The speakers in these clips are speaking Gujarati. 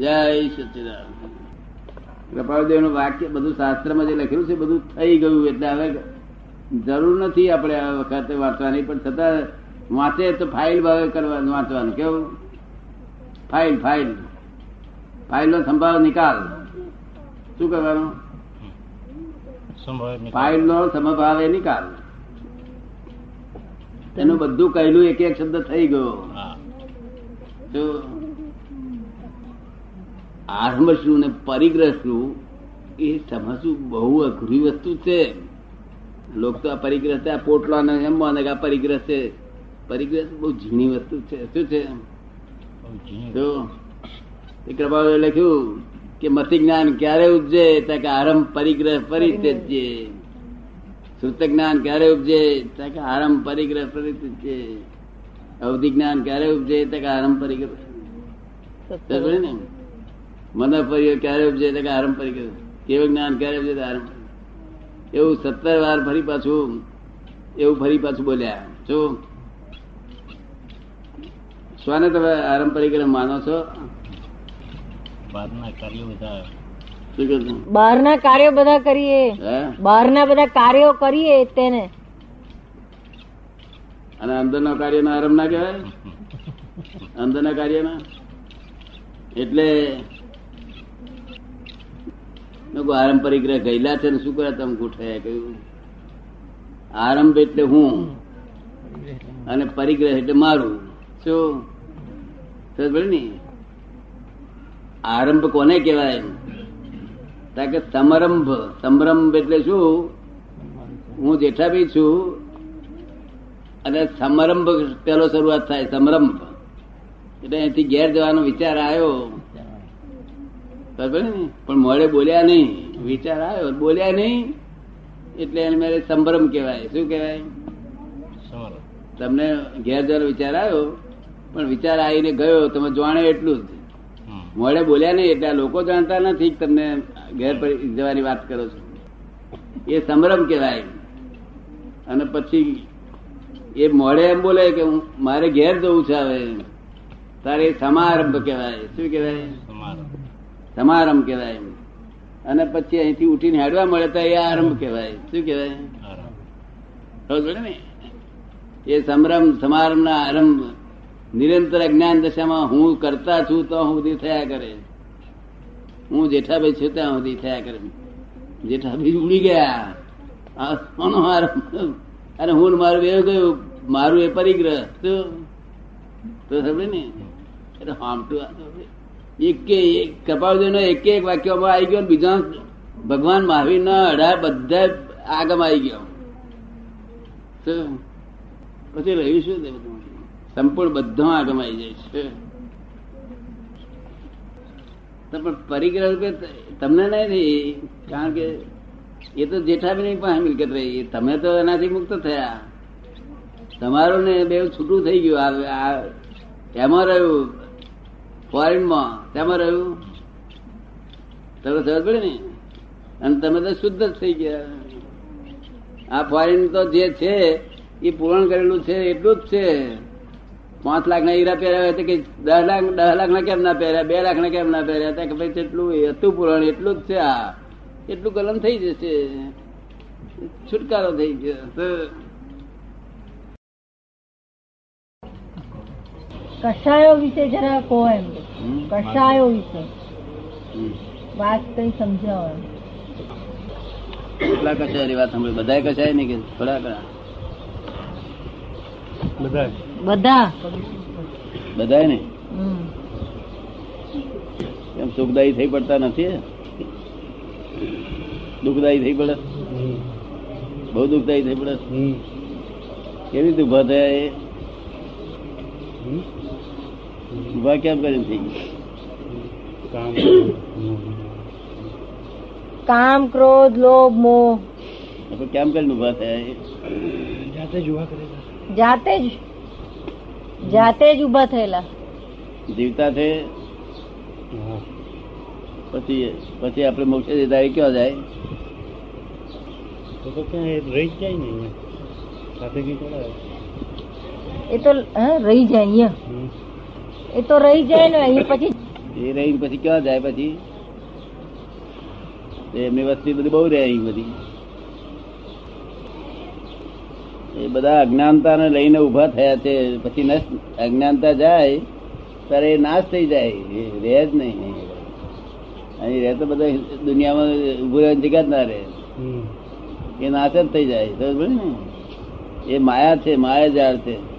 જય સચિદાન કૃપાળદેવનું વાક્ય બધું શાસ્ત્રમાં જે લખેલું છે બધું થઈ ગયું એટલે હવે જરૂર નથી આપણે આ વખતે વાંચવાની પણ છતાં વાંચે તો ફાઇલ ભાવે કરવાનું વાંચવાનું. કેવું? File file. ફાઇલ નો સંભાવ નિકાલ. શું કરવાનું? સંભાવે ફાઇલ નો સમભાવે નિકાલ. તેનું બધું કહેલું એક એક શબ્દ થઈ ગયો. હા. તો આરંભ શું ને પરિગ્રહ શું એ સમજવું બહુ અઘરી વસ્તુ છે. લોક તો આ પરિગ્રહ છે આ પોટલાને એમ માને કે આ પરિગ્રહ છે. પરિગ્રહ બહુ ઝીણી વસ્તુ છે. શું છે? તો એ કૃપાએ લખ્યું કે મતિ જ્ઞાન ક્યારે ઉપજે? ત્યાં કે આરંભ પરિગ્રહ પરિત્યજ્ય શ્રુત જ્ઞાન ક્યારે ઉપજે? ત્યાં કે આરંભ પરિગ્રહ પરિત્યજ્ય અવધિ જ્ઞાન ક્યારે ઉપજે? ત્યાં કે આરંભ પરિગ્રહ. ને? મને ફરી ક્યારે ઉપજે એટલે કે આરંભ પરિગ્રહ કેવું જ્ઞાન? ક્યારે ઉપજે આરંભ? એવું સત્તર વાર ફરી પાછું એવું ફરી પાછું બોલ્યા. શું સ્વાને તમે આરંભ પરિક્રમ માનો છો? બહારના કાર્યો બધા? બહારના કાર્યો બધા કરીએ. બહારના બધા કાર્યો કરીએ તેને. અને અંદરના કાર્યનો આરંભ ના કહેવાય? અંદરના કાર્યના? એટલે લોકો આરંભ ગયેલા છે શું કર્યા તમે ગોઠવાયા? કહ્યું, આરંભ એટલે હું અને પરિગ્રહ એટલે મારું. શું? ને, આરંભ કોને કહેવાય? કારણ કે, સમરંભ. સમરંભ એટલે શું? હું જેઠાભાઈ છું. અને સમરંભ પેલો શરૂઆત થાય, સમરંભ. એટલે અહીંથી ઘેર જવાનો વિચાર આવ્યો. બરાબર ને પણ મોડે બોલ્યા નહીં. વિચાર આવ્યો બોલ્યા નહીં. એટલે એને મારે સંભ્રમ કહેવાય. શું કહેવાય? તમને ઘેર વિચાર આવ્યો પણ વિચાર આવીને ગયો તમે જાણે એટલું જ. મોડે બોલ્યા નહીં એટલે લોકો જાણતા નથી તમને ઘેર પર જવાની વાત કરો છો. એ સંભ્રમ કહેવાય. અને પછી એ મોડે એમ બોલે કે હું મારે ઘેર જવું છે હવે. તારે એ સમારંભ કહેવાય. શું કહેવાય? સમારંભ કહેવાય અને પછી અહીંથી ઉઠીને હેડવા મળે તો એ આરંભ કહેવાય. શું કહેવાય. ને? એ સમરમ સમારંભ ના આરંભ નિરંતર અજ્ઞાન દશામાં હું કરતા છું તો હું સુધી થયા કરે. હું જેઠાભાઈ છું ત્યાં સુધી થયા કરે. જેઠાભાઈ ઉડી ગયા. આ કોનો આરંભ. અને હું મારું એવું ગયું મારું એ પરિગ્રહ. શું? તો સમજે ને? એટલે હામટું આ તો એક એક કપાળદેવ નો એક એક વાક્યમાં આવી ગયો બીજા ભગવાન મહાવીર ના અઢાર બધા આગમ આવી ગયો. પછી રહ્યું શું સંપૂર્ણ બધો આગમ આવી જાય છે. પણ પરિગ્રહ રૂપે તમને નહીં કારણ કે એ તો જેઠાબી પાસે મિલકત રહી તમે તો એનાથી મુક્ત થયા. તમારું ને બે છૂટું થઈ ગયું. આ, એમાં રહ્યું ફોરેનમાં તેમાં રહ્યું? તમે સમજ પડે ને? અને તમે તો શુદ્ધ જ થઈ ગયા. આ ફોરેન તો જે છે, એ પૂરણ કરેલું છે, એટલું જ છે. પાંચ લાખ ના હીરા પહેર્યા હોય તો કે દસ લાખ દસ લાખ ના કેમ ના પહેર્યા? બે લાખ ના કેમ ના પહેર્યા? કે ભાઈ તેટલું હતું પૂરણ, એટલું જ છે આ. એટલું કલમ થઈ જશે. છુટકારો થઈ ગયો. કષાયો વિશે જરા કહો એમ. કષાયો વિશે. વાત કઈ સમજાવો કેટલા કસાય વાત સાંભળી? બધા કસાય નહીં કે થોડા ઘણા? બધા. બધા ને? એમ સુખદાયી થઈ પડતા નથી દુઃખદાયી થઈ પડે? બહુ દુઃખદાયી થઈ પડે? કેવી રીતે ઊભા થયા એ? ઊભા કેમ કરી થઈ કામ ક્રોધ લોભ મોહ કેમ કરીને ઊભા થયા એ જાતે જ જાતે જ ઊભા થયેલા જીવતા છે પછી પછી આપણે મોક્ષ જતા એ ક્યાં જાય એ તો હા, રહી જાય અહીંયા એ તો રહી જાય ને અહીં પછી એ રહી પછી ક્યાં જાય પછી? એમની વસ્તી બધી બહુ રહે અહીં બધી. એ બધા અજ્ઞાનતાને લઈને ઊભા થયા છે. પછી નષ્ટ અજ્ઞાનતા જાય ત્યારે એ નાશ થઈ જાય. એ રહે જ નહીં. અહીં રહે તો બધા દુનિયામાં ઉભું રહેવાની જગ્યા જ ના રહે. એ નાશ જ થઈ જાય. ને? એ માયા છે માયા જાળ છે.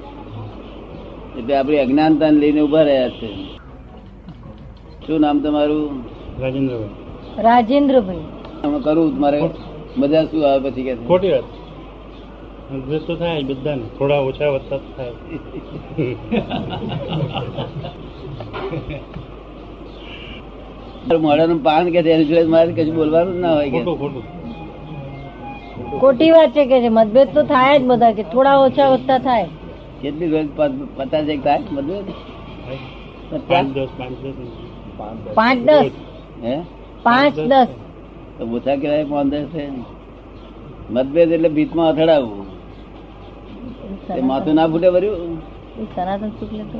એટલે આપણી અજ્ઞાનતા લઈને ઊભા રહ્યા છે. શું નામ તમારું? રાજેન્દ્રભાઈ. રાજેન્દ્રભાઈ. આમાં કરું મારે. બધા શું આવે પછી કે ખોટી વાત. તો થાય બધાને. થોડા ઓછા વધતા થાય. મોડાનું પાન કે છે એની જોડે મારે કશું બોલવાનું ના હોય કે? ખોટું વાત છે કે છે? મતભેદ તો થાય જ બધા કે થોડા ઓછા વધતા થાય. કેટલી રોજ પચાસ એક થાય? બધું પાંચ દસ પાંચ દસ પાંચ દસ. હે? પાંચ દસ. તો ઓછા કહેવાય પંદર છે મતભેદ એટલે ભીતમાં અથડાવવું માથું ના ફૂટે ભર્યું સનાતન શુક્લ તો